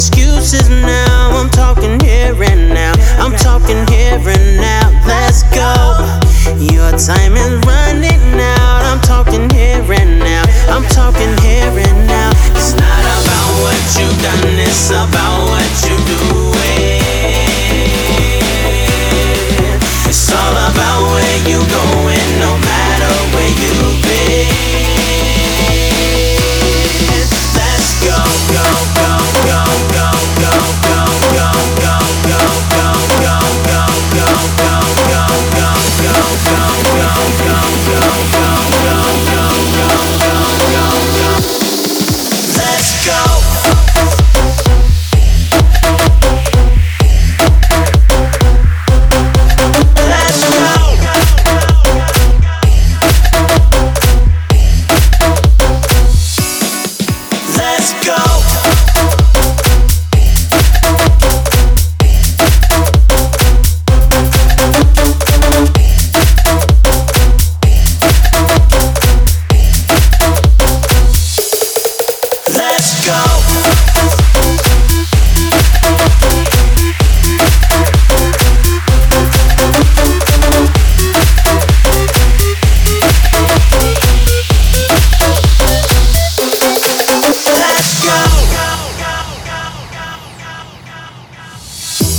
excuses now. I'm talking here and now. I'm talking here and now. Let's go. Your time is running out. I'm talking here and now. I'm talking here and now. It's not about what you've done, it's about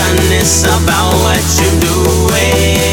kindness about what you're doing.